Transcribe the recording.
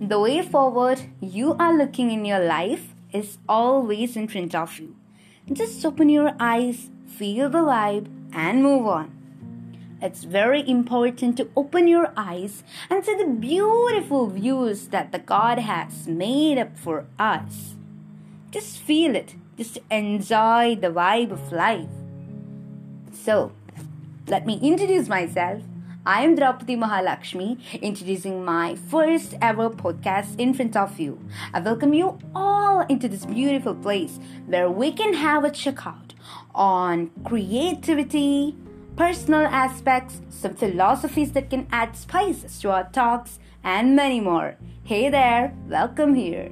The way forward you are looking in your life is always in front of you. Just open your eyes, feel the vibe, and move on. It's very important to open your eyes and see the beautiful views that the God has made up for us. Just feel it, just enjoy the vibe of life. So, let me introduce myself. I am Draupadi Mahalakshmi, introducing my first ever podcast in front of you. I welcome you all into this beautiful place where we can have a checkout on creativity, personal aspects, some philosophies that can add spices to our talks, and many more. Hey there, welcome here.